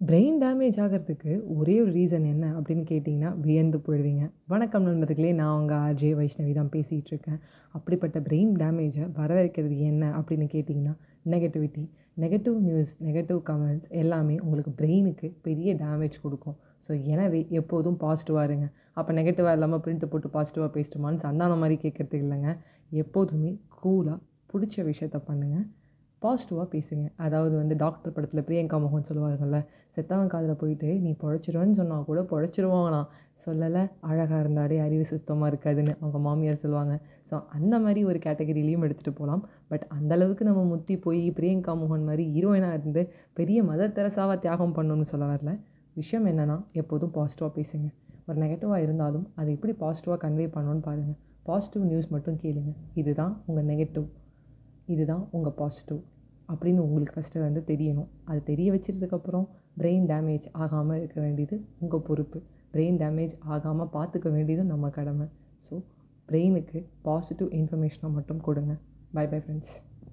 Brain damage ஆகிறதுக்கு ஒரே ஒரு ரீசன் என்ன அப்படின்னு கேட்டிங்கன்னா வியந்து போயிடுவீங்க. வணக்கம் நண்பர்களே நான் உங்கள் ஆர்ஜே வைஷ்ணவி தான் பேசிகிட்டு இருக்கேன். அப்படிப்பட்ட பிரெயின் டேமேஜை வர வைக்கிறது என்ன அப்படின்னு கேட்டிங்கன்னா negativity negative news negative comments எல்லாமே உங்களுக்கு பிரெயினுக்கு பெரிய டேமேஜ் கொடுக்கும். ஸோ எனவே எப்போதும் பாசிட்டிவாக இருங்க. அப்போ நெகட்டிவாக இல்லாமல் பிரிண்ட்டு போட்டு பாசிட்டிவாக பேசிட்டோமான்னு சந்தான மாதிரி கேட்குறது இல்லைங்க. எப்போதுமே கூலாக பிடிச்ச விஷயத்த பண்ணுங்கள் பாசிட்டிவாக பேசுங்க. அதாவது வந்து டாக்டர் படத்தில் பிரியங்கா மோகன் சொல்லுவாங்கல்ல செத்தவன் காதில் போயிட்டு நீ பொழைச்சிருவேன்னு சொன்னால் கூட பொழைச்சிருவாங்களாம். சொல்லலை அழகாக இருந்தாலே அறிவு சுத்தமாக இருக்காதுன்னு அவங்க மாமியார் சொல்லுவாங்க. ஸோ அந்த மாதிரி ஒரு கேட்டகரியிலையும் எடுத்துகிட்டு போகலாம் பட் அந்தளவுக்கு நம்ம முத்தி போய் பிரியங்கா மோகன் மாதிரி ஹீரோயினாக இருந்து பெரிய மதர் தெரசாவாக தியாகம் பண்ணணும்னு சொல்ல வரல. விஷயம் என்னென்னா எப்போதும் பாசிட்டிவாக பேசுங்க. ஒரு நெகட்டிவாக இருந்தாலும் அதை எப்படி பாசிட்டிவாக கன்வே பண்ணணும்னு பாருங்கள் பாசிட்டிவ் நியூஸ் மட்டும் கேளுங்க. இதுதான் உங்கள் நெகட்டிவ் இதுதான் உங்கள் பாசிட்டிவ் அப்படின்னு உங்களுக்கு ஃபஸ்ட்டு வந்து தெரியணும். அது தெரிய வச்சதுக்கப்புறம் பிரெயின் டேமேஜ் ஆகாமல் இருக்க வேண்டியது உங்கள் பொறுப்பு. பிரெயின் டேமேஜ் ஆகாமல் பார்த்துக்க வேண்டியதும் நம்ம கடமை. ஸோ பிரெயினுக்கு பாசிட்டிவ் இன்ஃபர்மேஷனை மட்டும் கொடுங்க. By bye friends